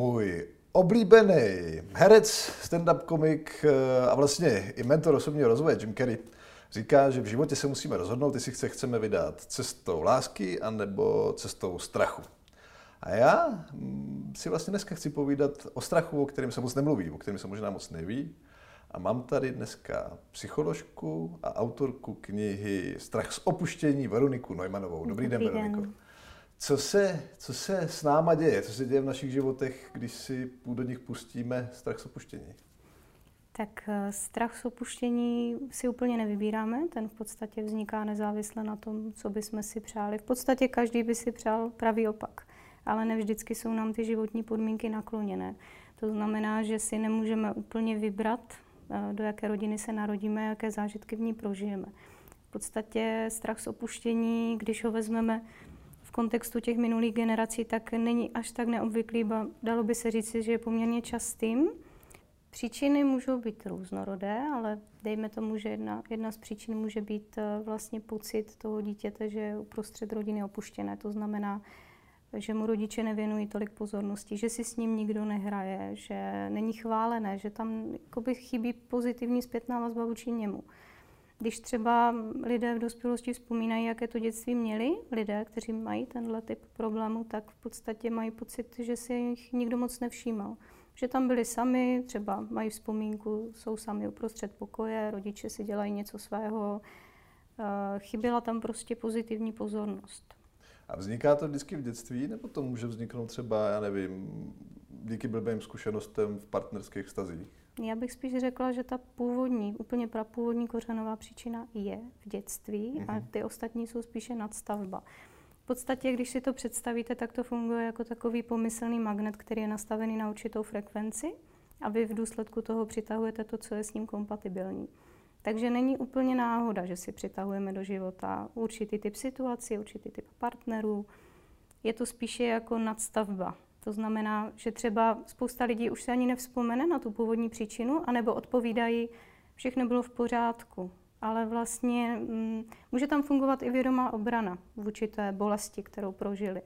Můj oblíbený herec, stand-up komik eh, a vlastně i mentor osobního rozvoje Jim Carrey říká, že v životě se musíme rozhodnout, jestli se chceme vydat cestou lásky anebo cestou strachu. A já mm, si vlastně dneska chci povídat o strachu, o kterém se moc nemluví, o kterém se možná moc neví. A mám tady dneska psycholožku a autorku knihy Strach z opuštění Veroniku Neumannovou. Dobrý, Dobrý den, den, Veroniko. Co se, co se s náma děje? Co se děje v našich životech, když si do nich pustíme strach z opuštění? Tak eh, strach z opuštění si úplně nevybíráme, ten v podstatě vzniká nezávisle na tom, co bychom si přáli. V podstatě každý by si přál pravý opak, ale ne vždycky jsou nám ty životní podmínky nakloněné. To znamená, že si nemůžeme úplně vybrat, eh, do jaké rodiny se narodíme, jaké zážitky v ní prožijeme. V podstatě strach z opuštění, když ho vezmeme kontextu těch minulých generací, tak není až tak neobvyklý, ba dalo by se říct, že je poměrně častým. Příčiny můžou být různorodé, ale dejme tomu, že jedna, jedna z příčin může být eh, vlastně pocit toho dítěte, že je uprostřed rodiny opuštěné. To znamená, že mu rodiče nevěnují tolik pozornosti, že si s ním nikdo nehraje, že není chválené, že tam chybí pozitivní zpětná vazba vůči němu. Když třeba lidé v dospělosti vzpomínají, jaké to dětství měli, lidé, kteří mají tenhle typ problému, tak v podstatě mají pocit, že si jich nikdo moc nevšímal. Že tam byli sami, třeba mají vzpomínku, jsou sami uprostřed pokoje, rodiče si dělají něco svého. Eh, chyběla tam prostě pozitivní pozornost. A vzniká to vždycky v dětství, nebo to může vzniknout třeba, já nevím, díky blbým zkušenostem v partnerských vztazích? Já bych spíš řekla, že ta původní, úplně prapůvodní kořenová příčina je v dětství mm-hmm. a mhm. ty ostatní jsou spíše nadstavba. V podstatě, když si to představíte, tak to funguje jako takový pomyslný magnet, který je nastavený na určitou frekvenci a vy v důsledku toho přitahujete to, co je s ním kompatibilní. Takže není úplně náhoda, že si přitahujeme do života určitý typ situací, určitý typ partnerů. Je to spíše jako nadstavba. To znamená, že třeba spousta lidí už se ani nevzpomene na tu původní příčinu, anebo odpovídají, všechno bylo v pořádku. Ale vlastně mm, může tam fungovat i vědomá obrana vůči té bolesti, kterou prožili.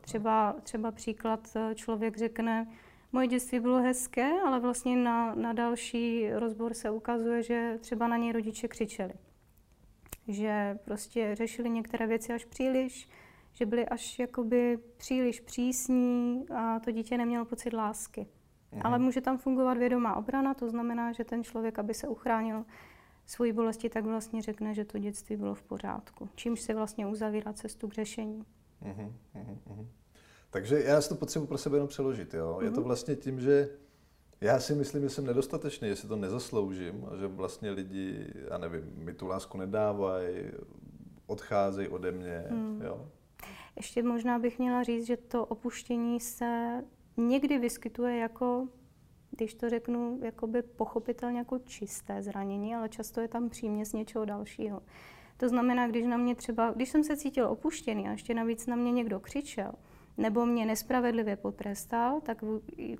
Třeba, třeba příklad, eh, člověk řekne, moje dětství bylo hezké, ale vlastně na, na další rozbor se ukazuje, že třeba na něj rodiče křičeli. Že prostě řešili některé věci až příliš, že byli až jakoby příliš přísní a to dítě nemělo pocit lásky. Mhm. Ale může tam fungovat vědomá obrana, to znamená, že ten člověk, aby se uchránil svoji bolesti, tak vlastně řekne, že to dětství bylo v pořádku. Čímž se vlastně uzavírá cestu k řešení. Mhm, mhm, mhm. Takže já si to potřebuji pro sebe jenom přeložit. Jo? Je to vlastně tím, že já si myslím, že jsem nedostatečný, že si to nezasloužím a že vlastně lidi, já nevím, mi tu lásku nedávají, odcházejí ode mě. Mm. Jo? Ještě možná bych měla říct, že to opuštění se někdy vyskytuje jako, když to řeknu, jakoby pochopitelně jako čisté zranění, ale často je tam příměs něčeho dalšího. To znamená, když na mě třeba, když jsem se cítil opuštěný a ještě navíc na mě někdo křičel, nebo mě nespravedlivě potrestal, tak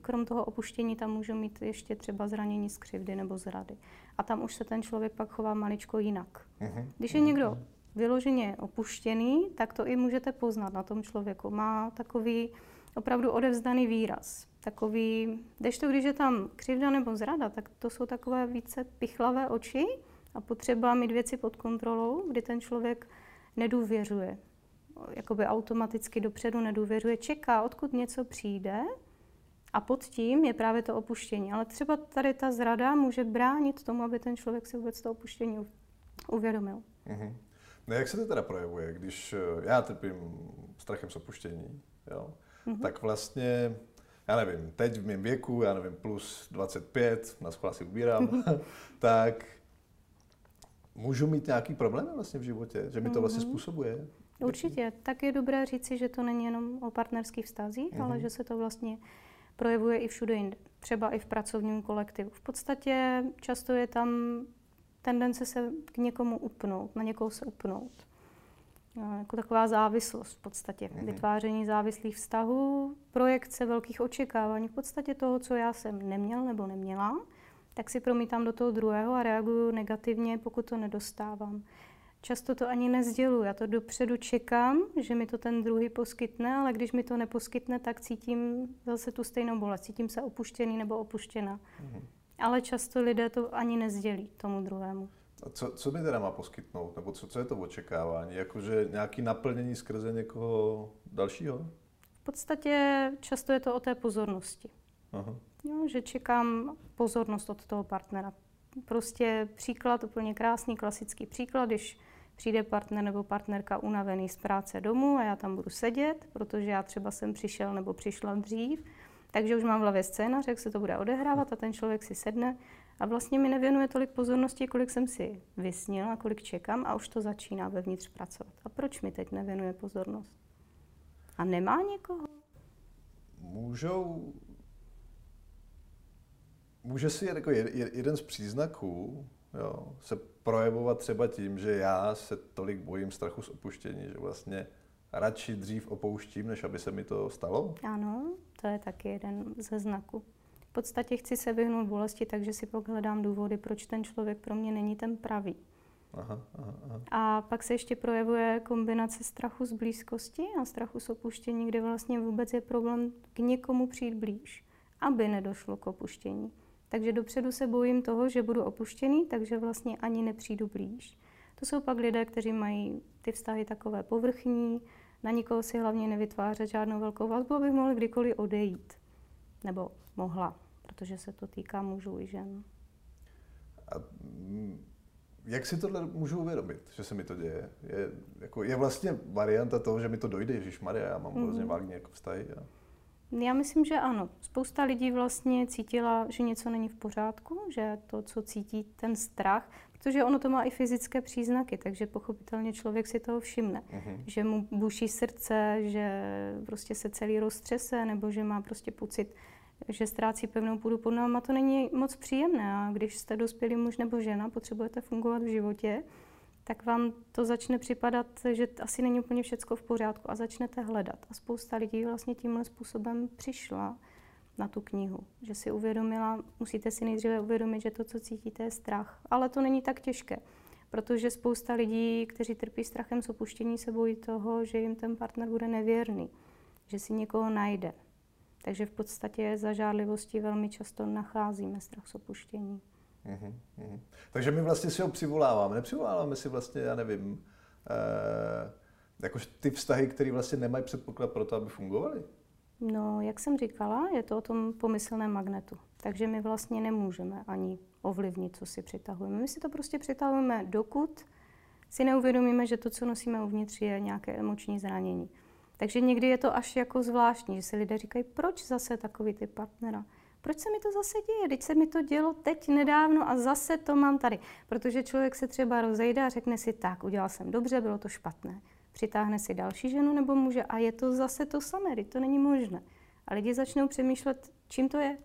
krom toho opuštění tam můžu mít ještě třeba zranění z křivdy nebo zrady. A tam už se ten člověk pak chová maličko jinak. Uh-huh. Když je někdo vyloženě opuštěný, tak to i můžete poznat na tom člověku. Má takový opravdu odevzdaný výraz. Takový, to, když je tam křivda nebo zrada, tak to jsou takové více pichlavé oči a potřeba mít věci pod kontrolou, kdy ten člověk nedůvěřuje. Jakoby automaticky dopředu nedůvěřuje, čeká, odkud něco přijde a pod tím je právě to opuštění. Ale třeba tady ta zrada může bránit tomu, aby ten člověk si vůbec to opuštění uvědomil. Mm-hmm. No jak se to teda projevuje, když eh, já trpím strachem z opuštění, jo? Mm-hmm. tak vlastně, já nevím, teď v mém věku, já nevím, plus 25, na schvál si ubírám, tak můžu mít nějaký problém vlastně v životě, že mi to vlastně mm-hmm. způsobuje? Určitě. Tak je dobré říci, že to není jenom o partnerských vztazích, mm-hmm. ale že se to vlastně projevuje i všude jinde. Třeba i v pracovním kolektivu. V podstatě často je tam tendence se k někomu upnout, na někoho se upnout. Jako taková závislost v podstatě. Mm-hmm. Vytváření závislých vztahů, projekce velkých očekávání, v podstatě toho, co já jsem neměl nebo neměla, tak si promítám do toho druhého a reaguju negativně, pokud to nedostávám. Často to ani nezděluji. Já to dopředu čekám, že mi to ten druhý poskytne, ale když mi to neposkytne, tak cítím zase tu stejnou bolest. Cítím se opuštěný nebo opuštěna. Mm-hmm. Ale často lidé to ani nezdělí tomu druhému. A co, co mi teda má poskytnout? Nebo co, co je to očekávání? Jakože nějaké naplnění skrze někoho dalšího? V podstatě často je to o té pozornosti. Aha. Jo, že čekám pozornost od toho partnera. Prostě příklad, úplně krásný, klasický příklad, když přijde partner nebo partnerka unavený z práce domů a já tam budu sedět, protože já třeba jsem přišel nebo přišla dřív, takže už mám v hlavě scénář, jak se to bude odehrávat a ten člověk si sedne a vlastně mi nevěnuje tolik pozornosti, kolik jsem si vysnil a kolik čekám a už to začíná vevnitř pracovat. A proč mi teď nevěnuje pozornost? A nemá někoho? Můžou může si jako jeden z příznaků jo, se projevovat třeba tím, že já se tolik bojím strachu z opuštění, že vlastně radši dřív opouštím, než aby se mi to stalo? Ano, to je taky jeden ze znaků. V podstatě chci se vyhnout bolesti, takže si pak hledám důvody, proč ten člověk pro mě není ten pravý. Aha, aha, aha. A pak se ještě projevuje kombinace strachu z blízkosti a strachu z opuštění, kde vlastně vůbec je problém k někomu přijít blíž, aby nedošlo k opuštění. Takže dopředu se bojím toho, že budu opuštěný, takže vlastně ani nepřijdu blíž. To jsou pak lidé, kteří mají ty vztahy takové povrchní, na nikoho si hlavně nevytvářet žádnou velkou vazbu, abych mohli kdykoliv odejít. Nebo mohla, protože se to týká mužů i žen. A mm, jak si tohle můžu uvědomit, že se mi to děje? Je, jako, je vlastně varianta toho, že mi to dojde, Ježíš Maria, já mám mm-hmm. hrozně vágní jako vztahy. A... Já myslím, že ano. Spousta lidí vlastně cítila, že něco není v pořádku, že to, co cítí, ten strach, protože ono to má i fyzické příznaky, takže pochopitelně člověk si toho všimne, uh-huh. že mu buší srdce, že prostě se celý roztřese, nebo že má prostě pocit, že ztrácí pevnou půdu pod nohama. To není moc příjemné a když jste dospělý muž nebo žena, potřebujete fungovat v životě, tak vám to začne připadat, že asi není úplně všecko v pořádku a začnete hledat. A spousta lidí vlastně tímhle způsobem přišla na tu knihu, že si uvědomila, musíte si nejdříve uvědomit, že to, co cítíte, je strach. Ale to není tak těžké, protože spousta lidí, kteří trpí strachem z opuštění, se bojí toho, že jim ten partner bude nevěrný, že si někoho najde. Takže v podstatě za žádlivostí velmi často nacházíme strach z opuštění. Uhum. Takže my vlastně si ho přivoláváme. Nepřivoláváme si vlastně, já nevím, eh, jakož ty vztahy, které vlastně nemají předpoklad pro to, aby fungovaly? No, jak jsem říkala, je to o tom pomyslném magnetu. Takže my vlastně nemůžeme ani ovlivnit, co si přitahujeme. My si to prostě přitahujeme, dokud si neuvědomíme, že to, co nosíme uvnitř, je nějaké emoční zranění. Takže někdy je to až jako zvláštní, že si lidé říkají, proč zase takový ty partnera? proč se mi to zase děje? Teď se mi to dělo teď nedávno a zase to mám tady. Protože člověk se třeba rozejde a řekne si, tak, udělal jsem dobře, bylo to špatné. Přitáhne si další ženu nebo muže a je to zase to samé, to není možné. A lidi začnou přemýšlet, čím to je.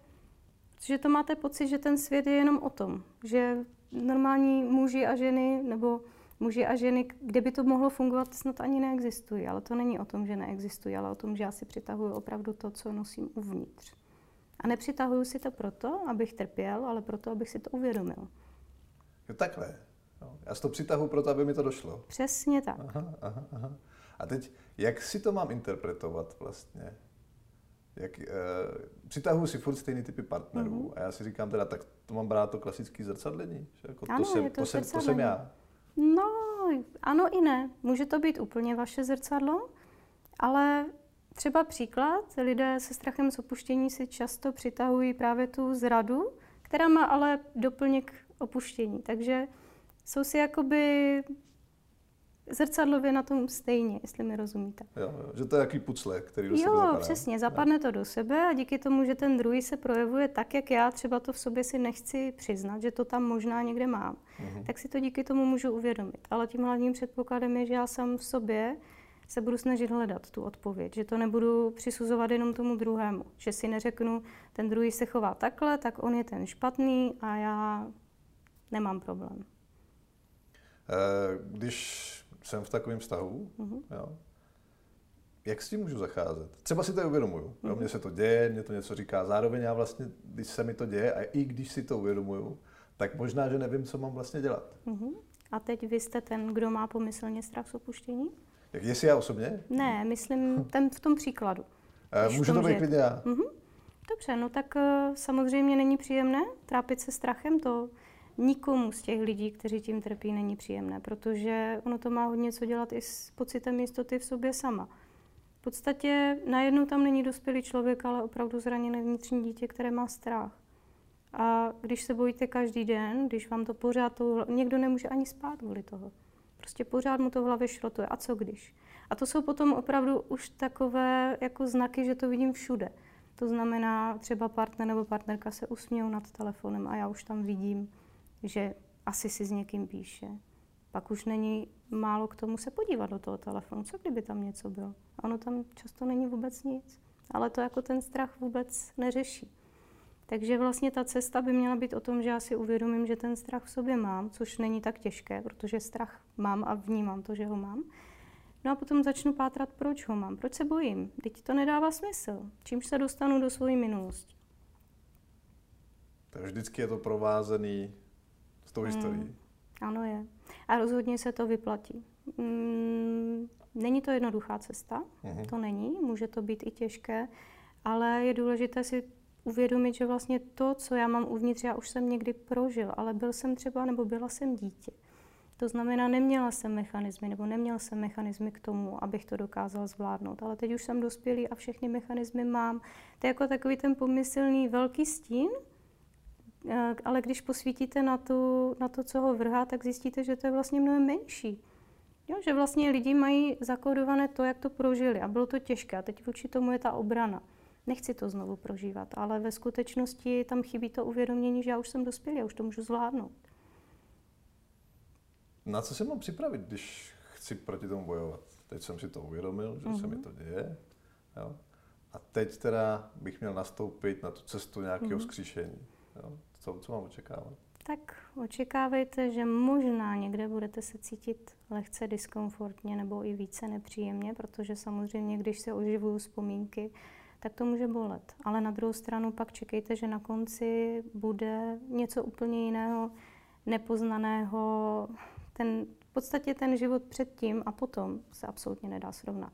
Protože to máte pocit, že ten svět je jenom o tom, že normální muži a ženy nebo muži a ženy, kde by to mohlo fungovat, snad ani neexistují. Ale to není o tom, že neexistují, ale o tom, že já si přitahuji opravdu to, co nosím uvnitř. A nepřitahuju si to proto, abych trpěl, ale proto, abych si to uvědomil. Jo, takhle. Já si to přitahuji proto, aby mi to došlo. Přesně tak. Aha, aha, aha. A teď, jak si to mám interpretovat vlastně? Jak, e, přitahuji si furt stejný typy partnerů mm-hmm. a já si říkám teda, tak to mám brát to klasický zrcadlení. Že jako ano, to, jsem, je to, to, jsem, to jsem já. No, ano i ne. Může to být úplně vaše zrcadlo, ale Třeba příklad, lidé se strachem z opuštění si často přitahují právě tu zradu, která má ale doplněk opuštění. Takže jsou si jakoby zrcadlově na tom stejně, jestli mi rozumíte. Jo, že to je jaký pucle, který do jo, sebe zapadá. přesně, zapadne to do sebe a díky tomu, že ten druhý se projevuje tak, jak já třeba to v sobě si nechci přiznat, že to tam možná někde mám, uh-huh. tak si to díky tomu můžu uvědomit. Ale tím hlavním předpokladem je, že já jsem v sobě se budu snažit hledat tu odpověď, že to nebudu přisuzovat jenom tomu druhému, že si neřeknu, ten druhý se chová takhle, tak on je ten špatný a já nemám problém. Eh, když jsem v takovém vztahu, uh-huh. jo, jak s tím můžu zacházet? Třeba si to uvědomuju. Uh-huh. Mně se to děje, mě to něco říká. Zároveň já vlastně, když se mi to děje a i když si to uvědomuju, tak možná, že nevím, co mám vlastně dělat. Uh-huh. A teď vy jste ten, kdo má pomyslně strach z opuštění? Jak jestli já osobně? Ne, myslím ten v tom příkladu. Uh, můžu to být klidně já. Uh-huh. Dobře, no tak uh, samozřejmě není příjemné trápit se strachem, to nikomu z těch lidí, kteří tím trpí, není příjemné, protože ono to má hodně co dělat i s pocitem jistoty v sobě sama. V podstatě najednou tam není dospělý člověk, ale opravdu zraněné vnitřní dítě, které má strach. A když se bojíte každý den, když vám to pořád, to, někdo nemůže ani spát kvůli toho. Prostě pořád mu to v hlavě šrotuje. A co když? A to jsou potom opravdu už takové jako znaky, že to vidím všude. To znamená, třeba partner nebo partnerka se usmějou nad telefonem a já už tam vidím, že asi si s někým píše. Pak už není málo k tomu se podívat do toho telefonu. Co kdyby tam něco bylo? Ono tam často není vůbec nic. Ale to jako ten strach vůbec neřeší. Takže vlastně ta cesta by měla být o tom, že já si uvědomím, že ten strach v sobě mám, což není tak těžké, protože strach mám a vnímám to, že ho mám. No a potom začnu pátrat, proč ho mám, proč se bojím. Teď to nedává smysl. Čímž se dostanu do své minulosti. Takže vždycky je to provázený tou historií. Mm, ano je. A rozhodně se to vyplatí. Mm, není to jednoduchá cesta, mm-hmm. to není, může to být i těžké, ale je důležité si uvědomit, že vlastně to, co já mám uvnitř, já už jsem někdy prožil, ale byl jsem třeba, nebo byla jsem dítě. To znamená, neměla jsem mechanismy, nebo neměl jsem mechanismy k tomu, abych to dokázal zvládnout. Ale teď už jsem dospělý a všechny mechanismy mám. To je jako takový ten pomyslný velký stín, ale když posvítíte na, tu, na to, co ho vrhá, tak zjistíte, že to je vlastně mnohem menší. Jo, že vlastně lidi mají zakódované to, jak to prožili a bylo to těžké a teď vůči tomu je ta obrana nechci to znovu prožívat, ale ve skutečnosti tam chybí to uvědomění, že já už jsem dospělý, já už to můžu zvládnout. Na co se mám připravit, když chci proti tomu bojovat? Teď jsem si to uvědomil, že mm-hmm. se mi mhm. to děje. Jo? A teď teda bych měl nastoupit na tu cestu nějakého mm-hmm. skříšení. Jo? Co, co mám očekávat? Tak očekávejte, že možná někde budete se cítit lehce diskomfortně nebo i více nepříjemně, protože samozřejmě, když se oživují vzpomínky, tak to může bolet. Ale na druhou stranu pak čekejte, že na konci bude něco úplně jiného, nepoznaného. Ten, v podstatě ten život předtím a potom se absolutně nedá srovnat.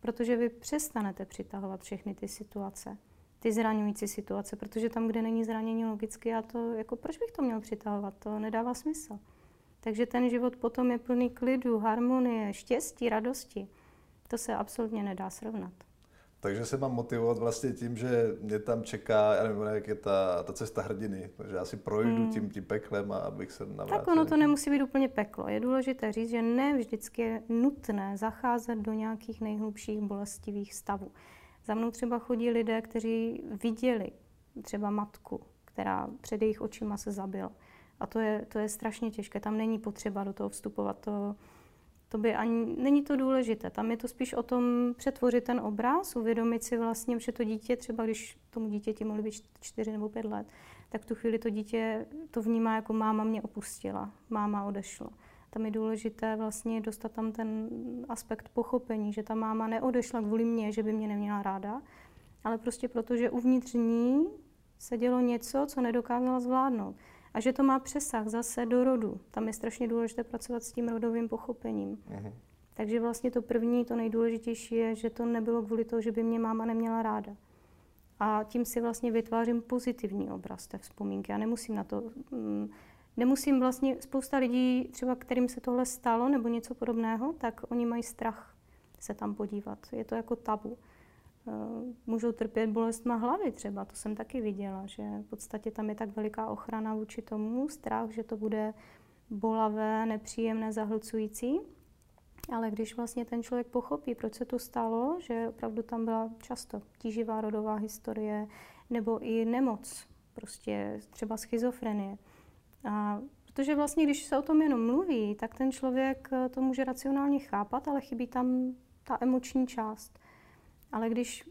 Protože vy přestanete přitahovat všechny ty situace, ty zraňující situace, protože tam, kde není zranění logicky, a to, jako proč bych to měl přitahovat, to nedává smysl. Takže ten život potom je plný klidu, harmonie, štěstí, radosti. To se absolutně nedá srovnat. Takže se mám motivovat vlastně tím, že mě tam čeká, já nevím, jak je ta, ta cesta hrdiny, takže já si projdu hmm. tím, tím peklem a abych se navrátil. Tak ono to nemusí být úplně peklo. Je důležité říct, že ne vždycky je nutné zacházet do nějakých nejhlubších bolestivých stavů. Za mnou třeba chodí lidé, kteří viděli třeba matku, která před jejich očima se zabila. A to je, to je strašně těžké, tam není potřeba do toho vstupovat. To, to by ani, není to důležité. Tam je to spíš o tom přetvořit ten obraz, uvědomit si vlastně, že to dítě, třeba když tomu dítěti mohly být čtyři nebo pět let, tak tu chvíli to dítě to vnímá jako máma mě opustila, máma odešla. Tam je důležité vlastně dostat tam ten aspekt pochopení, že ta máma neodešla kvůli mě, že by mě neměla ráda, ale prostě proto, že uvnitř ní se dělo něco, co nedokázala zvládnout. A že to má přesah zase do rodu. Tam je strašně důležité pracovat s tím rodovým pochopením. Uh-huh. Takže vlastně to první, to nejdůležitější je, že to nebylo kvůli tomu, že by mě máma neměla ráda. A tím si vlastně vytvářím pozitivní obraz té vzpomínky. Já nemusím na to, mm, nemusím vlastně, spousta lidí, třeba kterým se tohle stalo nebo něco podobného, tak oni mají strach se tam podívat. Je to jako tabu. Eh, můžou trpět bolestma hlavy třeba, to jsem taky viděla, že v podstatě tam je tak veliká ochrana vůči tomu, strach, že to bude bolavé, nepříjemné, zahlcující. Ale když vlastně ten člověk pochopí, proč se to stalo, že opravdu tam byla často tíživá rodová historie nebo i nemoc, prostě třeba schizofrenie. A protože vlastně, když se o tom jenom mluví, tak ten člověk to může racionálně chápat, ale chybí tam ta emoční část. Ale když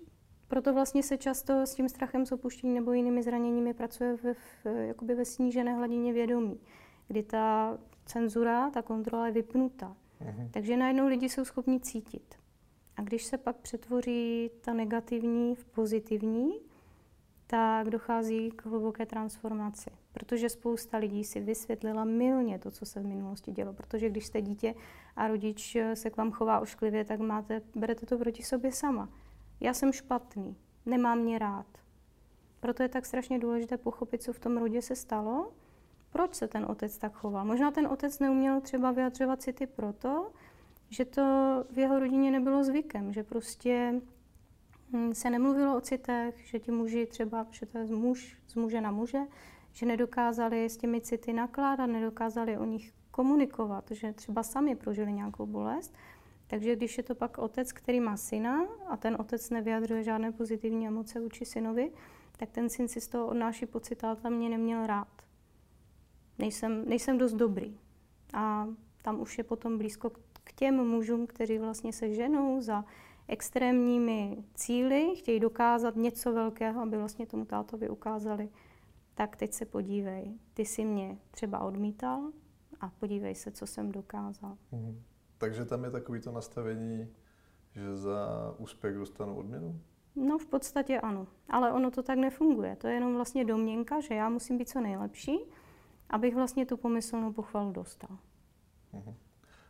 proto vlastně se často s tím strachem z opuštění nebo jinými zraněními pracuje ve, v, jakoby ve snížené hladině vědomí, kdy ta cenzura, ta kontrola je vypnutá. Mhm. Takže najednou lidi jsou schopni cítit. A když se pak přetvoří ta negativní v pozitivní, tak dochází k hluboké transformaci. Protože spousta lidí si vysvětlila milně to, co se v minulosti dělo. Protože když jste dítě a rodič se k vám chová ošklivě, tak máte, berete to proti sobě sama. Já jsem špatný, nemám mě rád. Proto je tak strašně důležité pochopit, co v tom rodě se stalo, proč se ten otec tak choval. Možná ten otec neuměl třeba vyjadřovat city proto, že to v jeho rodině nebylo zvykem, že prostě se nemluvilo o citech, že ti muži třeba, že to je z, muž, z muže na muže, že nedokázali s těmi city nakládat, nedokázali o nich komunikovat, že třeba sami prožili nějakou bolest. Takže když je to pak otec, který má syna a ten otec nevyjadřuje žádné pozitivní emoce vůči synovi, tak ten syn si z toho odnáší pocit, táta mě neměl rád. Nejsem, nejsem dost dobrý. A tam už je potom blízko k těm mužům, kteří vlastně se ženou za extrémními cíly, chtějí dokázat něco velkého, aby vlastně tomu tátovi ukázali, tak teď se podívej, ty si mě třeba odmítal a podívej se, co jsem dokázal. Mhm. Takže tam je takový to nastavení, že za úspěch dostanu odměnu? No v podstatě ano, ale ono to tak nefunguje. To je jenom vlastně domněnka, že já musím být co nejlepší, abych vlastně tu pomyslnou pochvalu dostal. Uh-huh.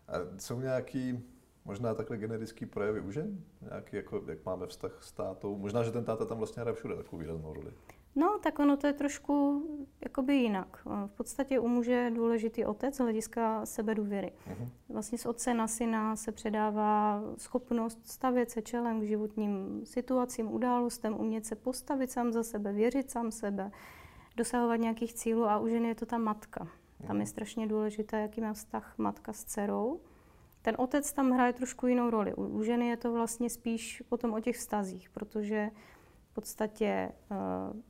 A jsou nějaký možná takhle generický projevy u žen? Nějaký, jako, jak máme vztah s tátou? Možná, že ten táta tam vlastně hraje všude takovou výraznou roli. No, tak ono to je trošku jakoby jinak. V podstatě u muže je důležitý otec z hlediska sebedůvěry. Uh-huh. Vlastně z otce na syna se předává schopnost stavět se čelem k životním situacím, událostem, umět se postavit sám za sebe, věřit sám sebe, dosahovat nějakých cílů a u ženy je to ta matka. Tam je mhm. strašně důležité, jaký má vztah matka s dcerou. Ten otec tam hraje trošku jinou roli. U, u ženy je to vlastně spíš potom o těch vztazích, protože v podstatě uh,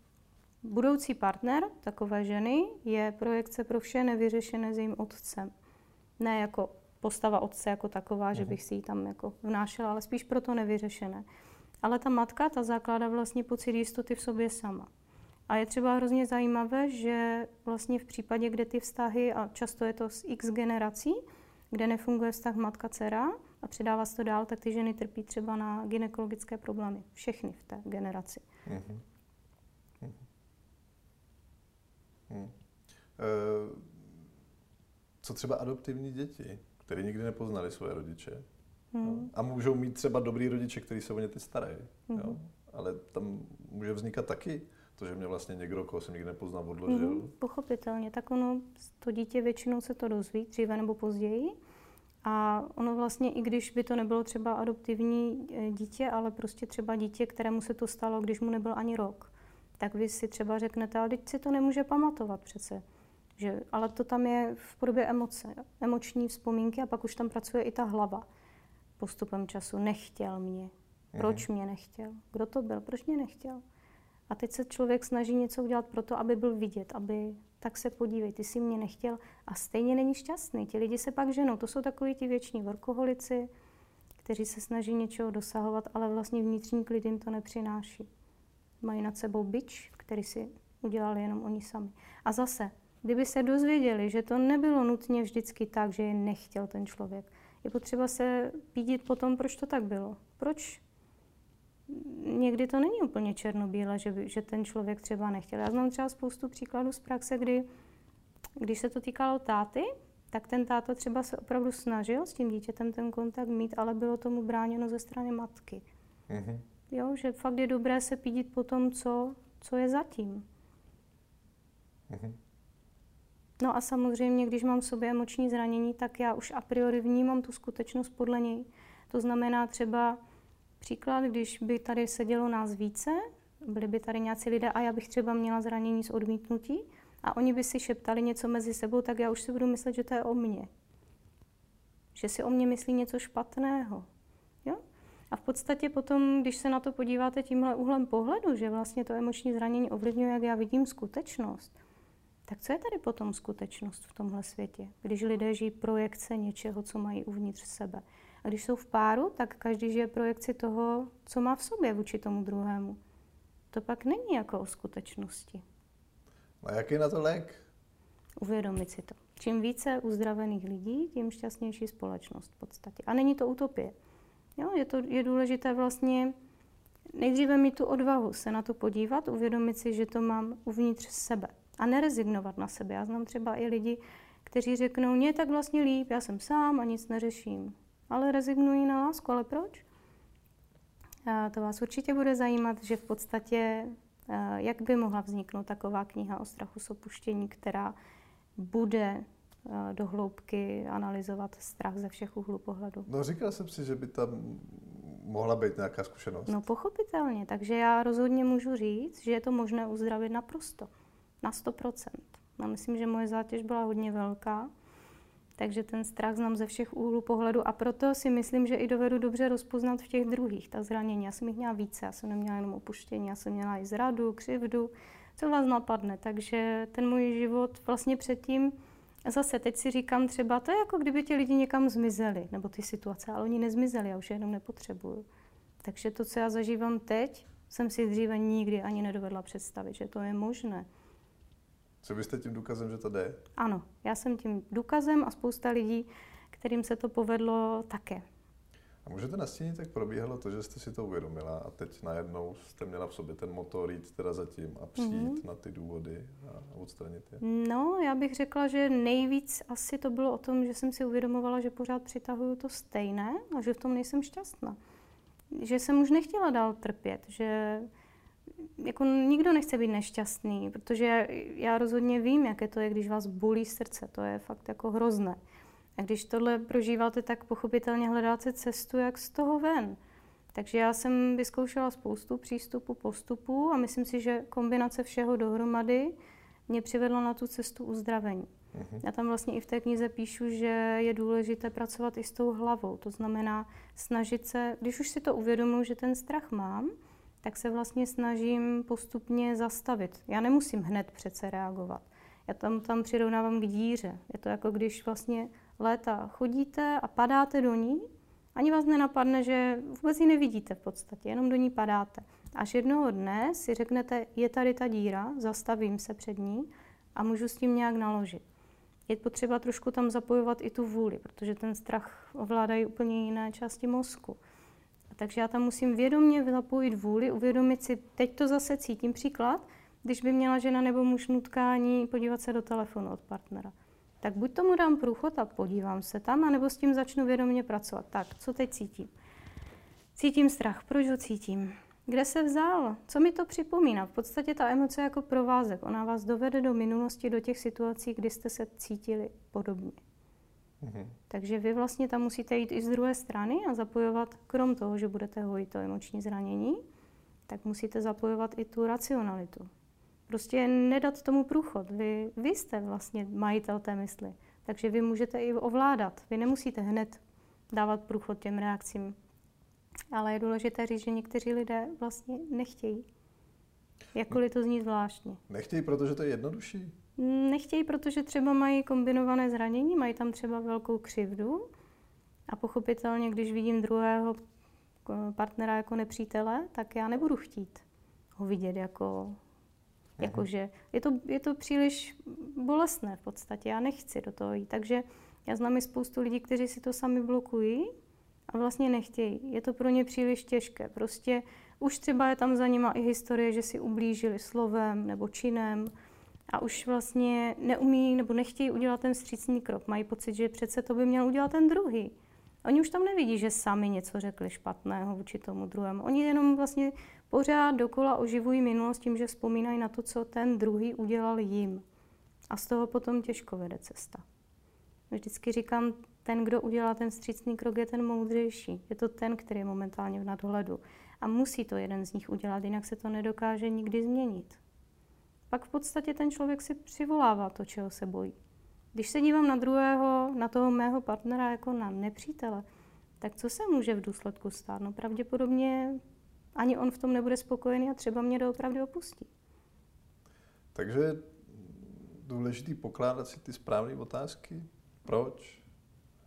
Budoucí partner takové ženy je projekce pro vše nevyřešené s jejím otcem. Ne jako postava otce jako taková, že mhm. bych si ji tam jako vnášela, ale spíš pro to nevyřešené. Ale ta matka, ta zakládá vlastně pocit jistoty v sobě sama. A je třeba hrozně zajímavé, že vlastně v případě, kde ty vztahy, a často je to z x generací, kde nefunguje vztah matka-dcera a předává se to dál, tak ty ženy trpí třeba na gynekologické problémy. Všechny v té generaci. Mm-hmm. Hmm. E, co třeba adoptivní děti, které nikdy nepoznali své rodiče hmm. a můžou mít třeba dobrý rodiče, kteří se o ně ty starají, hmm. jo? ale tam může vznikat taky to, že mě vlastně někdo, koho jsem nikdy nepoznal, odložil. Hmm, pochopitelně, tak ono, to dítě většinou se to dozví, dříve nebo později. A ono vlastně, i když by to nebylo třeba adoptivní e, dítě, ale prostě třeba dítě, kterému se to stalo, když mu nebyl ani rok, tak vy si třeba řeknete, ale teď si to nemůže pamatovat přece. Že, ale to tam je v podobě emoce, emoční vzpomínky a pak už tam pracuje i ta hlava postupem času. Nechtěl mě. Proč mhm. mě nechtěl? Kdo to byl? Proč mě nechtěl? A teď se člověk snaží něco udělat pro to, aby byl vidět, aby tak se podívej, ty si mě nechtěl a stejně není šťastný. Ti lidi se pak ženou. To jsou takový ti věční workoholici, kteří se snaží něčeho dosahovat, ale vlastně vnitřní klid jim to nepřináší mají nad sebou byč, který si udělali jenom oni sami. A zase, kdyby se dozvěděli, že to nebylo nutně vždycky tak, že je nechtěl ten člověk, je potřeba se pídit potom, proč to tak bylo. Proč někdy to není úplně černobíle, že, že ten člověk třeba nechtěl. Já znám třeba spoustu příkladů z praxe, kdy, když se to týkalo táty, tak ten táta třeba se opravdu snažil s tím dítětem ten kontakt mít, ale bylo tomu bráněno ze strany matky. Mm-hmm. Jo, že fakt je dobré se pídit po tom, co, co je zatím. Mm-hmm. No a samozřejmě, když mám v sobě emoční zranění, tak já už a priori vnímám tu skutečnost podle něj. To znamená třeba příklad, když by tady sedělo nás více, byli by tady nějací lidé a já bych třeba měla zranění z odmítnutí a oni by si šeptali něco mezi sebou, tak já už si budu myslet, že to je o mně. Že si o mě myslí něco špatného. Jo? A v podstatě potom, když se na to podíváte tímhle úhlem pohledu, že vlastně to emoční zranění ovlivňuje, jak já vidím skutečnost, tak co je tady potom skutečnost v tomhle světě, když lidé žijí projekce něčeho, co mají uvnitř sebe? A když jsou v páru, tak každý žije projekci toho, co má v sobě vůči tomu druhému. To pak není jako o skutečnosti. A jaký je na to lék? Uvědomit si to. Čím více uzdravených lidí, tím šťastnější společnost v podstatě. A není to utopie. Jo, je, to, je důležité vlastně nejdříve mít tu odvahu se na to podívat, uvědomit si, že to mám uvnitř sebe a nerezignovat na sebe. Já znám třeba i lidi, kteří řeknou, mě tak vlastně líp, já jsem sám a nic neřeším. Ale rezignují na lásku, ale proč? A to vás určitě bude zajímat, že v podstatě, jak by mohla vzniknout taková kniha o strachu z opuštění, která bude do hloubky analyzovat strach ze všech úhlů pohledu. No říkal jsem si, že by tam mohla být nějaká zkušenost. No pochopitelně, takže já rozhodně můžu říct, že je to možné uzdravit naprosto, na 100%. No, myslím, že moje zátěž byla hodně velká, takže ten strach znám ze všech úhlů pohledu a proto si myslím, že i dovedu dobře rozpoznat v těch druhých ta zranění. Já jsem jich měla více, já jsem neměla jenom opuštění, já jsem měla i zradu, křivdu, co vás napadne. Takže ten můj život vlastně předtím, zase teď si říkám třeba, to je jako kdyby ti lidi někam zmizeli, nebo ty situace, ale oni nezmizeli, já už je jenom nepotřebuju. Takže to, co já zažívám teď, jsem si dříve nikdy ani nedovedla představit, že to je možné. Co byste tím důkazem, že to jde? Ano, já jsem tím důkazem a spousta lidí, kterým se to povedlo také. A můžete nastínit, jak probíhalo to, že jste si to uvědomila a teď najednou jste měla v sobě ten motor jít teda zatím a přijít mm-hmm. na ty důvody a odstranit je? No, já bych řekla, že nejvíc asi to bylo o tom, že jsem si uvědomovala, že pořád přitahuju to stejné a že v tom nejsem šťastná. Že jsem už nechtěla dál trpět, že jako nikdo nechce být nešťastný, protože já rozhodně vím, jaké to je, když vás bolí srdce. To je fakt jako hrozné. A když tohle prožíváte, tak pochopitelně hledáte cestu, jak z toho ven. Takže já jsem vyzkoušela spoustu přístupů, postupů a myslím si, že kombinace všeho dohromady mě přivedla na tu cestu uzdravení. Uh-huh. Já tam vlastně i v té knize píšu, že je důležité pracovat i s tou hlavou. To znamená snažit se, když už si to uvědomuji, že ten strach mám, tak se vlastně snažím postupně zastavit. Já nemusím hned přece reagovat. Já tam, tam přirovnávám k díře. Je to jako když vlastně léta chodíte a padáte do ní, ani vás nenapadne, že vůbec ji nevidíte v podstatě, jenom do ní padáte. Až jednoho dne si řeknete, je tady ta díra, zastavím se před ní a můžu s tím nějak naložit. Je potřeba trošku tam zapojovat i tu vůli, protože ten strach ovládají úplně jiné části mozku. Takže já tam musím vědomě zapojit vůli, uvědomit si, teď to zase cítím. Příklad, když by měla žena nebo muž nutkání podívat se do telefonu od partnera. Tak buď tomu dám průchod a podívám se tam, anebo s tím začnu vědomě pracovat. Tak, co teď cítím? Cítím strach. Proč ho cítím? Kde se vzal? Co mi to připomíná? V podstatě ta emoce jako provázek. Ona vás dovede do minulosti, do těch situací, kdy jste se cítili podobně. Mm-hmm. Takže vy vlastně tam musíte jít i z druhé strany a zapojovat, krom toho, že budete hojit to emoční zranění, tak musíte zapojovat i tu racionalitu. Prostě nedat tomu průchod. Vy, vy jste vlastně majitel té mysli, takže vy můžete i ovládat. Vy nemusíte hned dávat průchod těm reakcím. Ale je důležité říct, že někteří lidé vlastně nechtějí. Jakkoliv to zní zvláštně. Nechtějí, protože to je jednodušší? Nechtějí, protože třeba mají kombinované zranění, mají tam třeba velkou křivdu a pochopitelně, když vidím druhého partnera jako nepřítele, tak já nebudu chtít ho vidět jako, mhm. jako že je to, je to příliš bolestné v podstatě, já nechci do toho jít. Takže já znám i spoustu lidí, kteří si to sami blokují a vlastně nechtějí. Je to pro ně příliš těžké. Prostě už třeba je tam za nima i historie, že si ublížili slovem nebo činem, a už vlastně neumí nebo nechtějí udělat ten střícný krok. Mají pocit, že přece to by měl udělat ten druhý. Oni už tam nevidí, že sami něco řekli špatného vůči tomu druhému. Oni jenom vlastně pořád dokola oživují minulost tím, že vzpomínají na to, co ten druhý udělal jim. A z toho potom těžko vede cesta. Vždycky říkám, ten, kdo udělá ten střícný krok, je ten moudřejší. Je to ten, který je momentálně v nadhledu. A musí to jeden z nich udělat, jinak se to nedokáže nikdy změnit pak v podstatě ten člověk si přivolává to, čeho se bojí. Když se dívám na druhého, na toho mého partnera jako na nepřítele, tak co se může v důsledku stát? No pravděpodobně ani on v tom nebude spokojený a třeba mě doopravdy opustí. Takže je důležitý pokládat si ty správné otázky. Proč?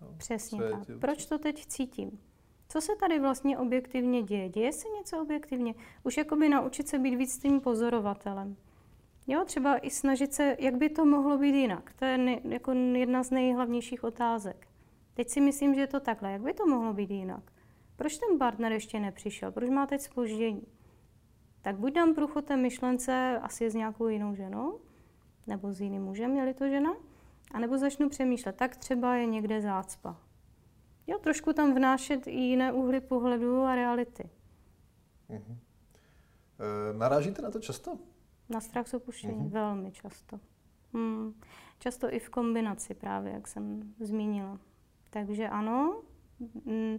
No, Přesně tak. Tě... Proč to teď cítím? Co se tady vlastně objektivně děje? Děje se něco objektivně? Už jakoby naučit se být víc tím pozorovatelem. Jo, třeba i snažit se, jak by to mohlo být jinak. To je ne, jako jedna z nejhlavnějších otázek. Teď si myslím, že je to takhle. Jak by to mohlo být jinak? Proč ten partner ještě nepřišel? Proč má teď spoždění? Tak buď dám průchod té myšlence, asi s nějakou jinou ženou, nebo s jiným mužem, je to žena, anebo začnu přemýšlet, tak třeba je někde zácpa. Jo, trošku tam vnášet i jiné úhly pohledu a reality. Uh-huh. E, narážíte na to často? Na strach z opuštění, uh-huh. velmi často. Hmm. Často i v kombinaci právě, jak jsem zmínila. Takže ano, mm,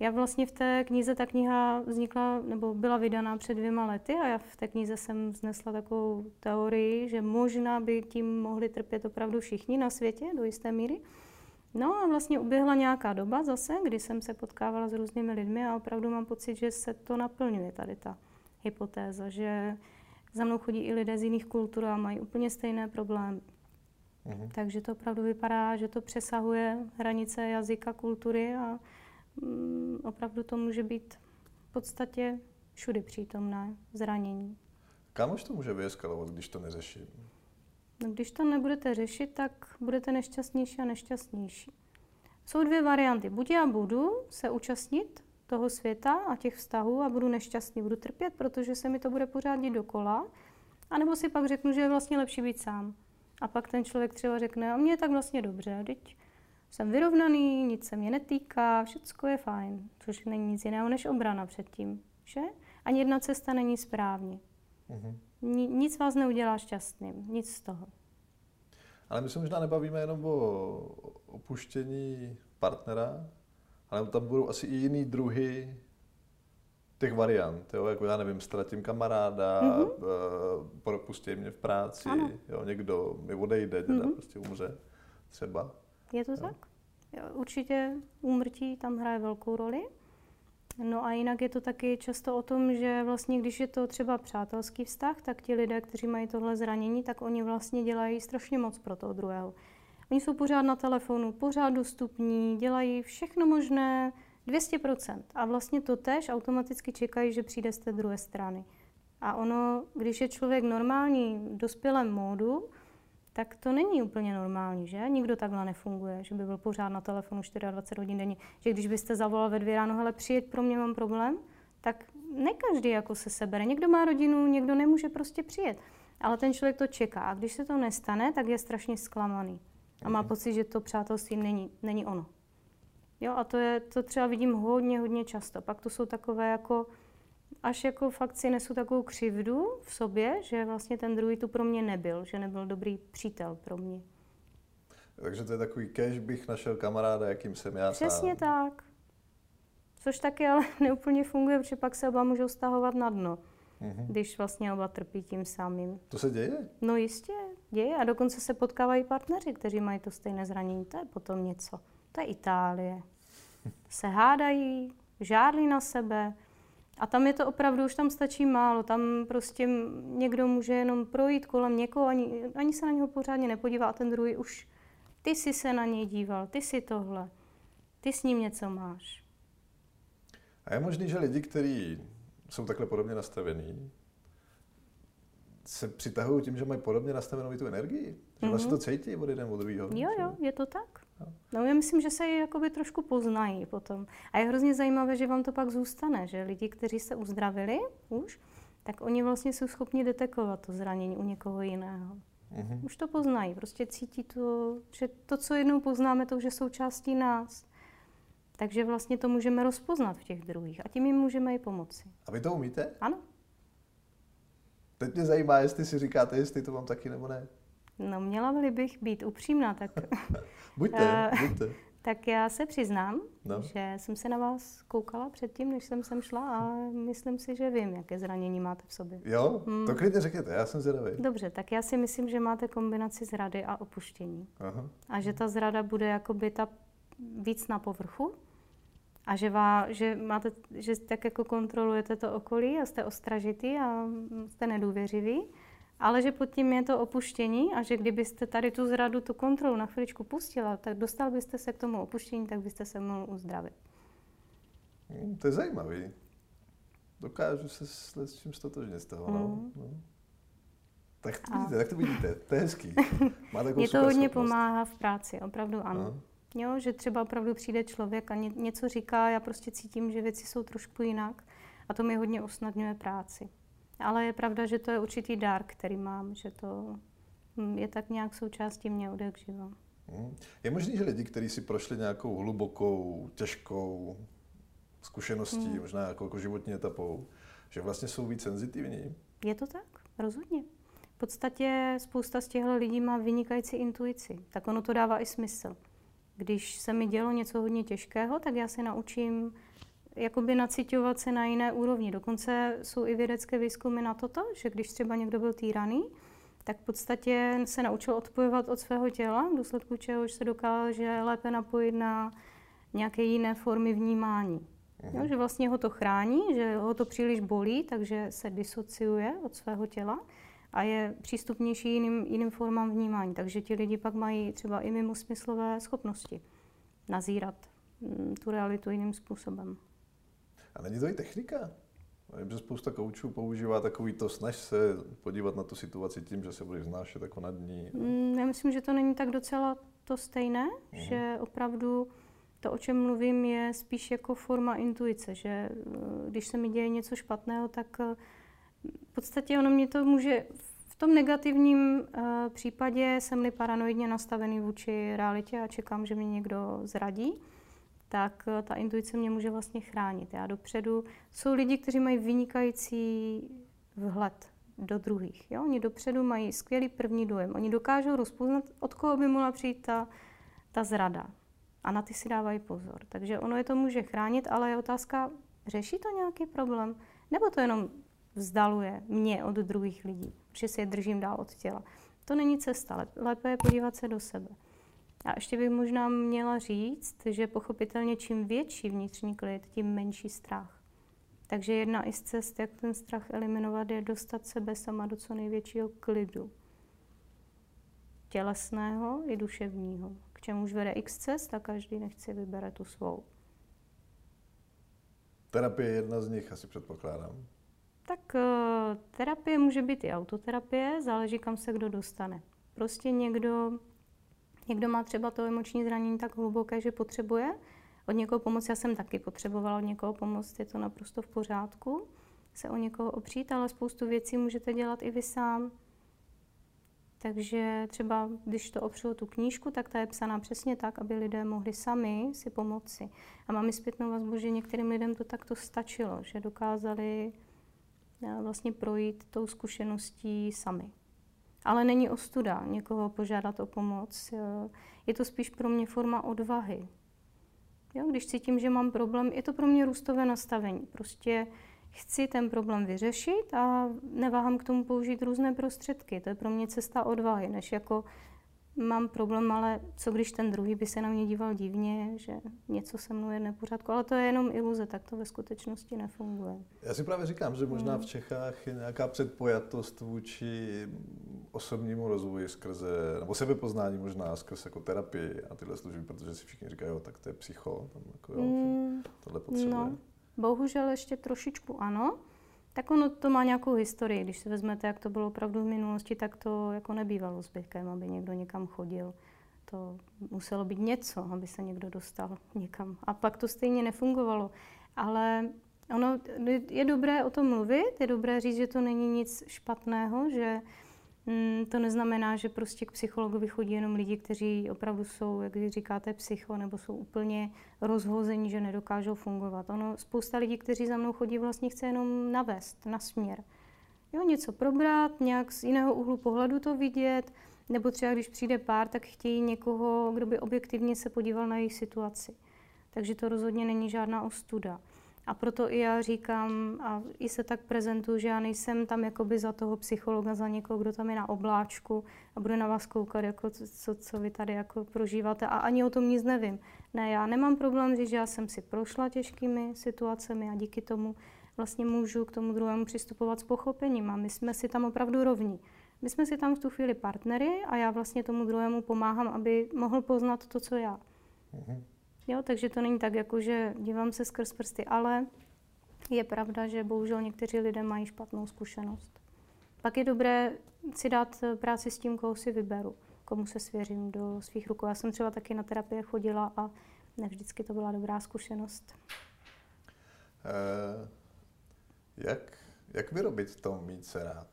já vlastně v té knize, ta kniha vznikla, nebo byla vydaná před dvěma lety a já v té knize jsem vznesla takovou teorii, že možná by tím mohli trpět opravdu všichni na světě do jisté míry. No a vlastně uběhla nějaká doba zase, kdy jsem se potkávala s různými lidmi a opravdu mám pocit, že se to naplňuje tady ta hypotéza, že za mnou chodí i lidé z jiných kultur a mají úplně stejné problémy. Mhm. Takže to opravdu vypadá, že to přesahuje hranice jazyka, kultury a mm, opravdu to může být v podstatě všudy přítomné zranění. Kam už to může vyeskalovat, když to neřeším? No, když to nebudete řešit, tak budete nešťastnější a nešťastnější. Jsou dvě varianty. Buď já budu se účastnit toho světa a těch vztahů a budu nešťastný, budu trpět, protože se mi to bude pořád dít dokola, a nebo si pak řeknu, že je vlastně lepší být sám. A pak ten člověk třeba řekne, a mně je tak vlastně dobře, teď jsem vyrovnaný, nic se mě netýká, všechno je fajn, což není nic jiného než obrana před tím, že? Ani jedna cesta není správně. Mm-hmm. Nic vás neudělá šťastným, nic z toho. Ale my se možná nebavíme jenom o opuštění partnera, ale tam budou asi i jiný druhy těch variant, jo, jako já nevím, ztratím kamaráda, mm-hmm. propustí mě v práci, jo, někdo mi odejde, teda mm-hmm. prostě umře třeba. Je to jo. tak? Jo, určitě úmrtí tam hraje velkou roli. No a jinak je to taky často o tom, že vlastně když je to třeba přátelský vztah, tak ti lidé, kteří mají tohle zranění, tak oni vlastně dělají strašně moc pro toho druhého. Oni jsou pořád na telefonu, pořád dostupní, dělají všechno možné, 200%. A vlastně to tež automaticky čekají, že přijde z té druhé strany. A ono, když je člověk normální, v dospělém módu, tak to není úplně normální, že? Nikdo takhle nefunguje, že by byl pořád na telefonu 24 hodin denně. Že když byste zavolal ve dvě ráno, hele, přijeď, pro mě mám problém, tak ne každý jako se sebere. Někdo má rodinu, někdo nemůže prostě přijet. Ale ten člověk to čeká. A když se to nestane, tak je strašně zklamaný. A má pocit, že to přátelství není, není ono. Jo, a to, je, to třeba vidím hodně, hodně často. Pak to jsou takové jako, až jako fakt si nesu takovou křivdu v sobě, že vlastně ten druhý tu pro mě nebyl, že nebyl dobrý přítel pro mě. Takže to je takový kež bych našel kamaráda, jakým jsem já Přesně sám. tak. Což taky ale neúplně funguje, protože pak se oba můžou stahovat na dno, mm-hmm. když vlastně oba trpí tím samým. To se děje? No jistě, děje. A dokonce se potkávají partneři, kteří mají to stejné zranění. To je potom něco. To je Itálie. Se hádají, žádlí na sebe. A tam je to opravdu, už tam stačí málo. Tam prostě někdo může jenom projít kolem někoho, ani, ani se na něho pořádně nepodívá a ten druhý už, ty jsi se na něj díval, ty jsi tohle, ty s ním něco máš. A je možný, že lidi, kteří jsou takhle podobně nastavení, se přitahují tím, že mají podobně nastavenou i tu energii? Že mm-hmm. vlastně to cítí od jeden od druhého? Jo, jo, je to tak. No já myslím, že se ji jakoby trošku poznají potom. A je hrozně zajímavé, že vám to pak zůstane, že lidi, kteří se uzdravili už, tak oni vlastně jsou schopni detekovat to zranění u někoho jiného. Mm-hmm. Už to poznají, prostě cítí to, že to, co jednou poznáme, to už je součástí nás. Takže vlastně to můžeme rozpoznat v těch druhých a tím jim můžeme i pomoci. A vy to umíte? Ano. Teď mě zajímá, jestli si říkáte, jestli to mám taky nebo ne. No měla bych být upřímná, tak... buďte, eh, buďte. Tak já se přiznám, no. že jsem se na vás koukala předtím, než jsem sem šla a myslím si, že vím, jaké zranění máte v sobě. Jo, hmm. to klidně řekněte, já jsem zvědavý. Dobře, tak já si myslím, že máte kombinaci zrady a opuštění. Aha. A že ta zrada bude jakoby ta víc na povrchu a že, vá, že, máte, že tak jako kontrolujete to okolí a jste ostražitý a jste nedůvěřivý ale že pod tím je to opuštění a že kdybyste tady tu zradu, tu kontrolu na chviličku pustila, tak dostal byste se k tomu opuštění, tak byste se mohl uzdravit. Hmm, to je zajímavý. Dokážu se s čím stotožnit z toho. Mm. No. Tak to vidíte, a... tak to vidíte, to je hezký. Máte Mě to hodně pomáhá v práci, opravdu ano. Aha. Jo, že třeba opravdu přijde člověk a ně, něco říká, já prostě cítím, že věci jsou trošku jinak a to mi hodně usnadňuje práci. Ale je pravda, že to je určitý dar, který mám, že to hm, je tak nějak součástí mě od jak živa. Hmm. Je možné, že lidi, kteří si prošli nějakou hlubokou, těžkou zkušeností, hmm. možná jako, jako životní etapou, že vlastně jsou víc senzitivní? Je to tak, rozhodně. V podstatě spousta z těchto lidí má vynikající intuici, tak ono to dává i smysl. Když se mi dělo něco hodně těžkého, tak já se naučím jakoby nacitovat se na jiné úrovni. Dokonce jsou i vědecké výzkumy na toto, že když třeba někdo byl týraný, tak v podstatě se naučil odpojovat od svého těla, v důsledku čehož se dokáže lépe napojit na nějaké jiné formy vnímání. Jo, že vlastně ho to chrání, že ho to příliš bolí, takže se disociuje od svého těla a je přístupnější jiným, jiným formám vnímání. Takže ti lidi pak mají třeba i mimo smyslové schopnosti nazírat mm, tu realitu jiným způsobem. A není to i technika? Vím, že spousta koučů používá takový to, snaž se podívat na tu situaci tím, že se budeš znášet jako nad ní. Mm, já myslím, že to není tak docela to stejné, uh-huh. že opravdu to, o čem mluvím, je spíš jako forma intuice, že eh, když se mi děje něco špatného, tak eh, v podstatě ono mě to může v tom negativním uh, případě jsem-li paranoidně nastavený vůči realitě a čekám, že mě někdo zradí, tak uh, ta intuice mě může vlastně chránit. Já dopředu, jsou lidi, kteří mají vynikající vhled do druhých. Jo? Oni dopředu mají skvělý první dojem. Oni dokážou rozpoznat, od koho by mohla přijít ta, ta zrada a na ty si dávají pozor. Takže ono je to může chránit, ale je otázka, řeší to nějaký problém? Nebo to jenom vzdaluje mě od druhých lidí, že si je držím dál od těla. To není cesta, lépe je podívat se do sebe. A ještě bych možná měla říct, že pochopitelně čím větší vnitřní klid, tím menší strach. Takže jedna i z cest, jak ten strach eliminovat, je dostat sebe sama do co největšího klidu. Tělesného i duševního k čemuž vede x cest a každý nechci vybere tu svou. Terapie je jedna z nich, asi předpokládám. Tak uh, terapie může být i autoterapie, záleží, kam se kdo dostane. Prostě někdo, někdo má třeba to emoční zranění tak hluboké, že potřebuje od někoho pomoc. Já jsem taky potřebovala od někoho pomoc, je to naprosto v pořádku se o někoho opřít, ale spoustu věcí můžete dělat i vy sám. Takže třeba, když to opřu tu knížku, tak ta je psaná přesně tak, aby lidé mohli sami si pomoci. A mám i zpětnou vazbu, že některým lidem to takto stačilo, že dokázali eh, vlastně projít tou zkušeností sami. Ale není ostuda někoho požádat o pomoc. Je to spíš pro mě forma odvahy. Jo, když cítím, že mám problém, je to pro mě růstové nastavení. Prostě chci ten problém vyřešit a neváhám k tomu použít různé prostředky. To je pro mě cesta odvahy, než jako mám problém, ale co když ten druhý by se na mě díval divně, že něco se mnou je nepořádku, ale to je jenom iluze, tak to ve skutečnosti nefunguje. Já si právě říkám, že možná hmm. v Čechách je nějaká předpojatost vůči osobnímu rozvoji skrze, nebo sebepoznání možná skrze jako terapii a tyhle služby, protože si všichni říkají, jo, tak to je psycho, tam jako, jo, mm, tohle potřebuje. No. Bohužel ještě trošičku ano. Tak ono to má nějakou historii. Když si vezmete, jak to bylo opravdu v minulosti, tak to jako nebývalo zbytkem, aby někdo někam chodil. To muselo být něco, aby se někdo dostal někam. A pak to stejně nefungovalo. Ale ono je dobré o tom mluvit, je dobré říct, že to není nic špatného, že to neznamená, že prostě k psychologovi chodí jenom lidi, kteří opravdu jsou, jak vy říkáte, psycho, nebo jsou úplně rozhození, že nedokážou fungovat. Ono, spousta lidí, kteří za mnou chodí, vlastně chce jenom navést, na směr. Jo, něco probrat, nějak z jiného úhlu pohledu to vidět, nebo třeba když přijde pár, tak chtějí někoho, kdo by objektivně se podíval na jejich situaci. Takže to rozhodně není žádná ostuda. A proto i já říkám a i se tak prezentuju, že já nejsem tam jakoby za toho psychologa, za někoho, kdo tam je na obláčku a bude na vás koukat, jako co, co vy tady jako prožíváte a ani o tom nic nevím. Ne, já nemám problém říct, že já jsem si prošla těžkými situacemi a díky tomu vlastně můžu k tomu druhému přistupovat s pochopením a my jsme si tam opravdu rovní. My jsme si tam v tu chvíli partnery a já vlastně tomu druhému pomáhám, aby mohl poznat to, co já. Mm-hmm. Jo, takže to není tak, jako že dívám se skrz prsty, ale je pravda, že bohužel někteří lidé mají špatnou zkušenost. Pak je dobré si dát práci s tím, koho si vyberu, komu se svěřím do svých rukou. Já jsem třeba taky na terapie chodila a ne vždycky to byla dobrá zkušenost. Uh, jak, jak vyrobit to mít se rád?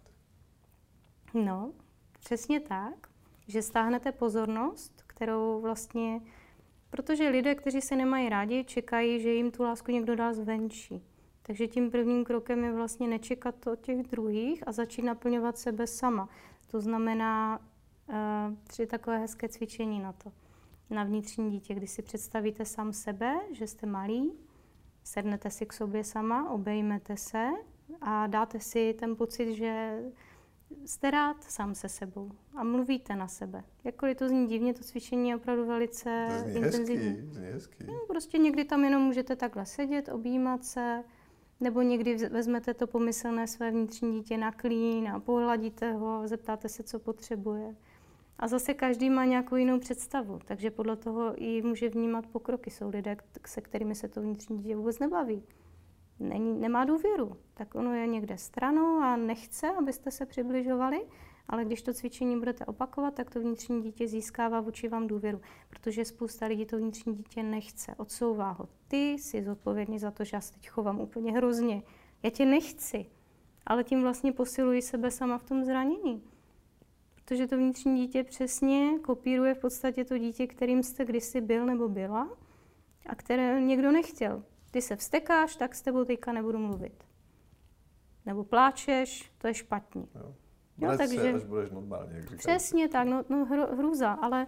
No, přesně tak, že stáhnete pozornost, kterou vlastně, protože lidé, kteří se nemají rádi, čekají, že jim tu lásku někdo dá zvenčí. Takže tím prvním krokem je vlastně nečekat to od těch druhých a začít naplňovat sebe sama. To znamená uh, tři takové hezké cvičení na to. Na vnitřní dítě, kdy si představíte sám sebe, že jste malý, sednete si k sobě sama, obejmete se a dáte si ten pocit, že jste rád sám se sebou a mluvíte na sebe. Jakkoliv to zní divně, to cvičení je opravdu velice to zní intenzivní. Hezký, zní hezký. No, prostě někdy tam jenom můžete takhle sedět, objímat se, nebo někdy vezmete to pomyslné své vnitřní dítě na klín a pohladíte ho, zeptáte se, co potřebuje. A zase každý má nějakou jinou představu, takže podle toho i může vnímat pokroky. Jsou lidé, se kterými se to vnitřní dítě vůbec nebaví. Není, nemá důvěru, tak ono je někde stranou a nechce, abyste se přibližovali, ale když to cvičení budete opakovat, tak to vnitřní dítě získává vůči vám důvěru, protože spousta lidí to vnitřní dítě nechce, odsouvá ho. Ty jsi zodpovědný za to, že já se teď chovám úplně hrozně. Já tě nechci, ale tím vlastně posiluji sebe sama v tom zranění. Protože to vnitřní dítě přesně kopíruje v podstatě to dítě, kterým jste kdysi byl nebo byla a které někdo nechtěl. Ty se vstekáš, tak s tebou teďka nebudu mluvit. Nebo pláčeš, to je špatně. Jo. Jo, takže, až budeš normálně, jak Přesně tak, no, no hru, hrůza, ale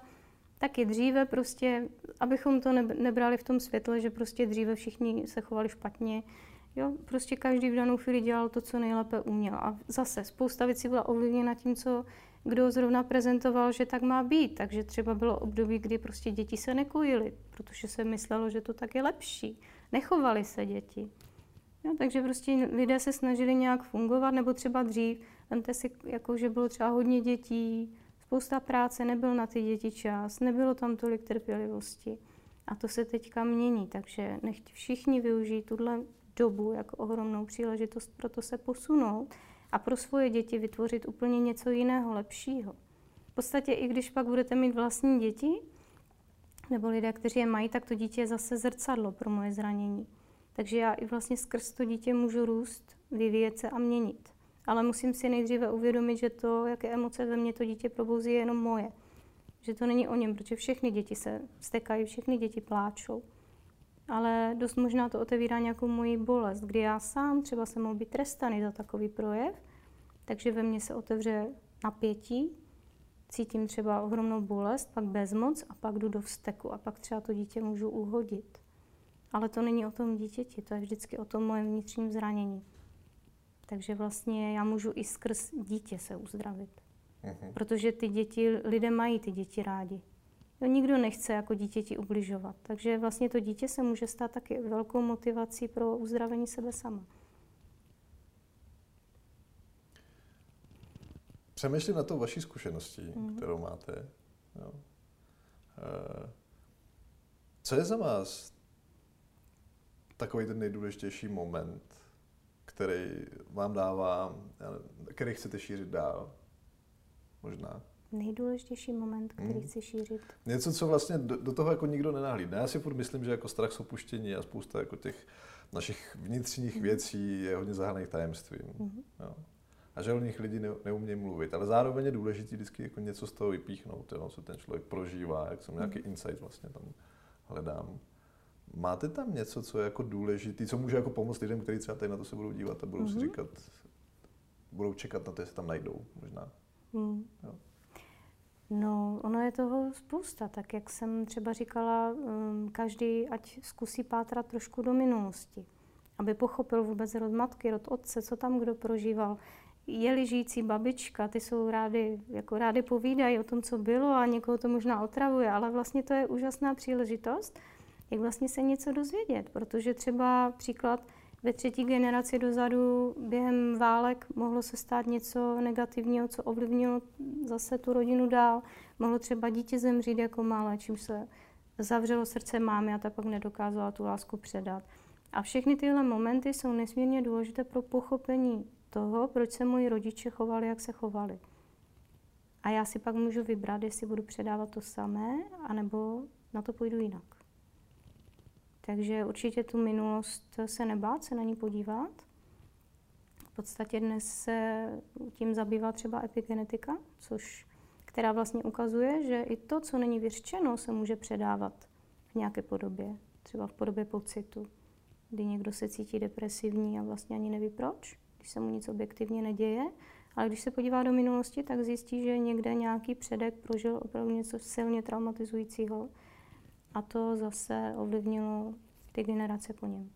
taky dříve prostě, abychom to nebrali v tom světle, že prostě dříve všichni se chovali špatně, jo, prostě každý v danou chvíli dělal to, co nejlépe uměl. A zase spousta věcí byla ovlivněna tím, co kdo zrovna prezentoval, že tak má být. Takže třeba bylo období, kdy prostě děti se nekojily, protože se myslelo, že to tak je lepší. Nechovali se děti. Jo, takže prostě lidé se snažili nějak fungovat, nebo třeba dřív, vemte si, jako, že bylo třeba hodně dětí, spousta práce, nebyl na ty děti čas, nebylo tam tolik trpělivosti. A to se teďka mění, takže nechť všichni využijí tuhle dobu jako ohromnou příležitost pro to se posunout a pro svoje děti vytvořit úplně něco jiného, lepšího. V podstatě i když pak budete mít vlastní děti, nebo lidé, kteří je mají, tak to dítě je zase zrcadlo pro moje zranění. Takže já i vlastně skrz to dítě můžu růst, vyvíjet se a měnit. Ale musím si nejdříve uvědomit, že to, jaké emoce ve mně to dítě probouzí, je jenom moje. Že to není o něm, protože všechny děti se stekají, všechny děti pláčou. Ale dost možná to otevírá nějakou moji bolest, kdy já sám třeba jsem mohl být trestaný za takový projev, takže ve mně se otevře napětí, cítím třeba ohromnou bolest, pak bezmoc a pak jdu do vzteku a pak třeba to dítě můžu uhodit. Ale to není o tom dítěti, to je vždycky o tom mojem vnitřním zranění. Takže vlastně já můžu i skrz dítě se uzdravit. Uh-huh. Protože ty děti, lidé mají ty děti rádi. Jo, nikdo nechce jako dítěti ubližovat. Takže vlastně to dítě se může stát taky velkou motivací pro uzdravení sebe sama. Přemýšlím na to vaší zkušeností, mm. kterou máte. Jo. E, co je za vás takový ten nejdůležitější moment, který vám dává, který chcete šířit dál? Možná. Nejdůležitější moment, který hmm. chci šířit. Něco, co vlastně do, do toho jako nikdo nenahlídne. Já si furt myslím, že jako strach z opuštění a spousta jako těch našich vnitřních hmm. věcí je hodně zahaných tajemstvím. Hmm. Jo. A že o nich lidi ne, neumějí mluvit. Ale zároveň je důležité vždycky jako něco z toho vypíchnout, jo, co ten člověk prožívá, jak jsem nějaký hmm. insight vlastně tam hledám. Máte tam něco, co je jako důležité, co může jako pomoct lidem, kteří třeba tady na to se budou dívat a budou mm-hmm. si mhm. říkat, budou čekat na to, jestli tam najdou možná. Mm. Jo. No, ono je toho spousta. Tak jak jsem třeba říkala, um, každý ať zkusí pátrat trošku do minulosti, aby pochopil vůbec rod matky, rod otce, co tam kdo prožíval. Je-li žijící babička, ty jsou rády, jako rády povídají o tom, co bylo a někoho to možná otravuje, ale vlastně to je úžasná příležitost, jak vlastně se něco dozvědět, protože třeba příklad ve třetí generaci dozadu během válek mohlo se stát něco negativního, co ovlivnilo zase tu rodinu dál. Mohlo třeba dítě zemřít jako malé, čím se zavřelo srdce mámy a ta pak nedokázala tu lásku předat. A všechny tyhle momenty jsou nesmírně důležité pro pochopení toho, proč se moji rodiče chovali, jak se chovali. A já si pak můžu vybrat, jestli budu předávat to samé, anebo na to půjdu jinak. Takže určitě tu minulost se nebát, se na ní podívat. V podstatě dnes se tím zabývá třeba epigenetika, což, která vlastně ukazuje, že i to, co není vyřčeno, se může předávat v nějaké podobě, třeba v podobě pocitu, kdy někdo se cítí depresivní a vlastně ani neví proč, když se mu nic objektivně neděje, ale když se podívá do minulosti, tak zjistí, že někde nějaký předek prožil opravdu něco silně traumatizujícího a to zase ovlivnilo ty generace po něm.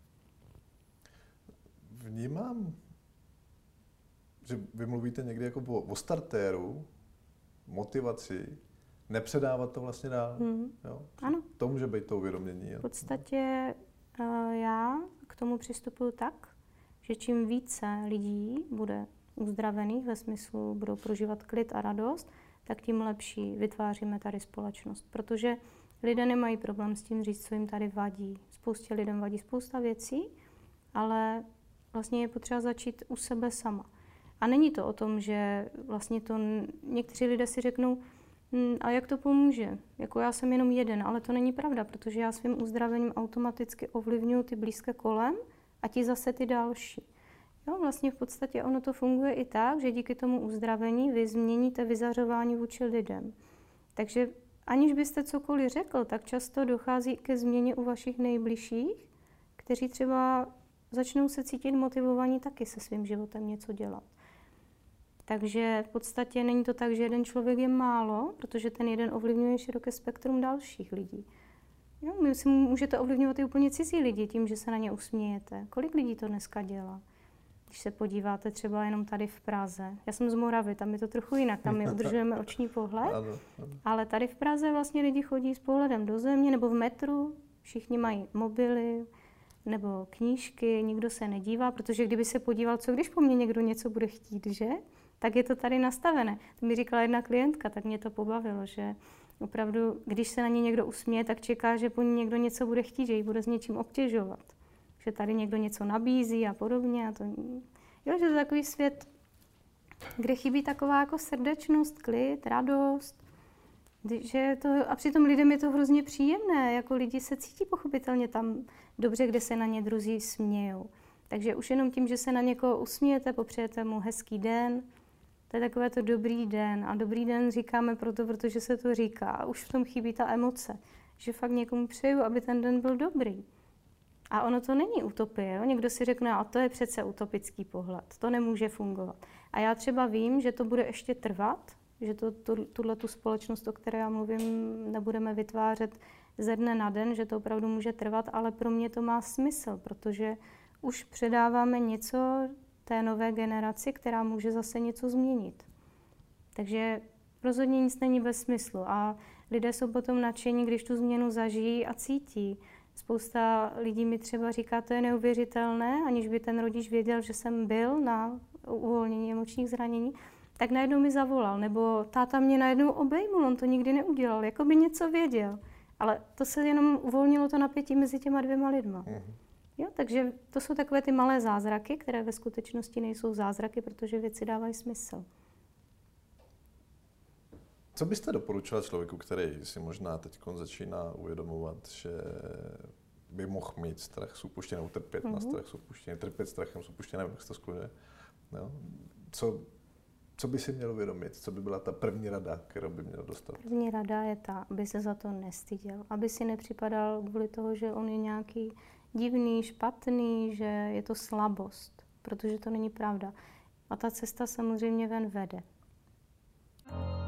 Vnímám, že vy mluvíte někdy jako o, o startéru, motivaci, nepředávat to vlastně dál. Mm. Jo? Ano. To může být to uvědomění. V podstatě uh, já k tomu přistupuji tak, že čím více lidí bude uzdravených ve smyslu budou prožívat klid a radost, tak tím lepší vytváříme tady společnost. Protože lidé nemají problém s tím říct, co jim tady vadí. Spoustě lidem vadí spousta věcí, ale vlastně je potřeba začít u sebe sama. A není to o tom, že vlastně to někteří lidé si řeknou, hm, a jak to pomůže? Jako já jsem jenom jeden, ale to není pravda, protože já svým uzdravením automaticky ovlivňuji ty blízké kolem a ti zase ty další. Jo, vlastně v podstatě ono to funguje i tak, že díky tomu uzdravení vy změníte vyzařování vůči lidem. Takže aniž byste cokoliv řekl, tak často dochází ke změně u vašich nejbližších, kteří třeba začnou se cítit motivovaní taky se svým životem něco dělat. Takže v podstatě není to tak, že jeden člověk je málo, protože ten jeden ovlivňuje široké spektrum dalších lidí. Jo, my si můžete ovlivňovat i úplně cizí lidi tím, že se na ně usmějete. Kolik lidí to dneska dělá? Když se podíváte třeba jenom tady v Praze. Já jsem z Moravy, tam je to trochu jinak, tam my udržujeme oční pohled. Ano, ano. Ale tady v Praze vlastně lidi chodí s pohledem do země nebo v metru, všichni mají mobily nebo knížky, nikdo se nedívá, protože kdyby se podíval, co když po mně někdo něco bude chtít, že? Tak je to tady nastavené. To mi říkala jedna klientka, tak mě to pobavilo, že opravdu, když se na ně někdo usměje, tak čeká, že po ní někdo něco bude chtít, že ji bude s něčím obtěžovat že tady někdo něco nabízí a podobně. A to, jo, že to je takový svět, kde chybí taková jako srdečnost, klid, radost. Že to, a přitom lidem je to hrozně příjemné, jako lidi se cítí pochopitelně tam dobře, kde se na ně druzí smějou. Takže už jenom tím, že se na někoho usmějete, popřejete mu hezký den, to je takové to dobrý den. A dobrý den říkáme proto, protože se to říká. A už v tom chybí ta emoce, že fakt někomu přeju, aby ten den byl dobrý. A ono to není utopie. Jo? Někdo si řekne, a to je přece utopický pohled, to nemůže fungovat. A já třeba vím, že to bude ještě trvat, že to, tu, tuhle tu společnost, o které já mluvím, nebudeme vytvářet ze dne na den, že to opravdu může trvat, ale pro mě to má smysl, protože už předáváme něco té nové generaci, která může zase něco změnit. Takže rozhodně nic není bez smyslu a lidé jsou potom nadšení, když tu změnu zažijí a cítí. Spousta lidí mi třeba říká, to je neuvěřitelné, aniž by ten rodič věděl, že jsem byl na uvolnění emočních zranění, tak najednou mi zavolal, nebo táta mě najednou obejmul, on to nikdy neudělal, jako by něco věděl. Ale to se jenom uvolnilo to napětí mezi těma dvěma lidma. Mm-hmm. Jo, takže to jsou takové ty malé zázraky, které ve skutečnosti nejsou zázraky, protože věci dávají smysl. Co byste doporučila člověku, který si možná teď začíná uvědomovat, že by mohl mít strach z upuštění, trpět mm-hmm. na mhm. strach z upuštění, trpět strachem z upuštění, nevím, jak se to skloně. No. Co, co by si měl uvědomit? Co by byla ta první rada, kterou by měl dostat? První rada je ta, aby se za to nestyděl. Aby si nepřipadal kvůli toho, že on je nějaký divný, špatný, že je to slabost. Protože to není pravda. A ta cesta samozřejmě ven vede. thank you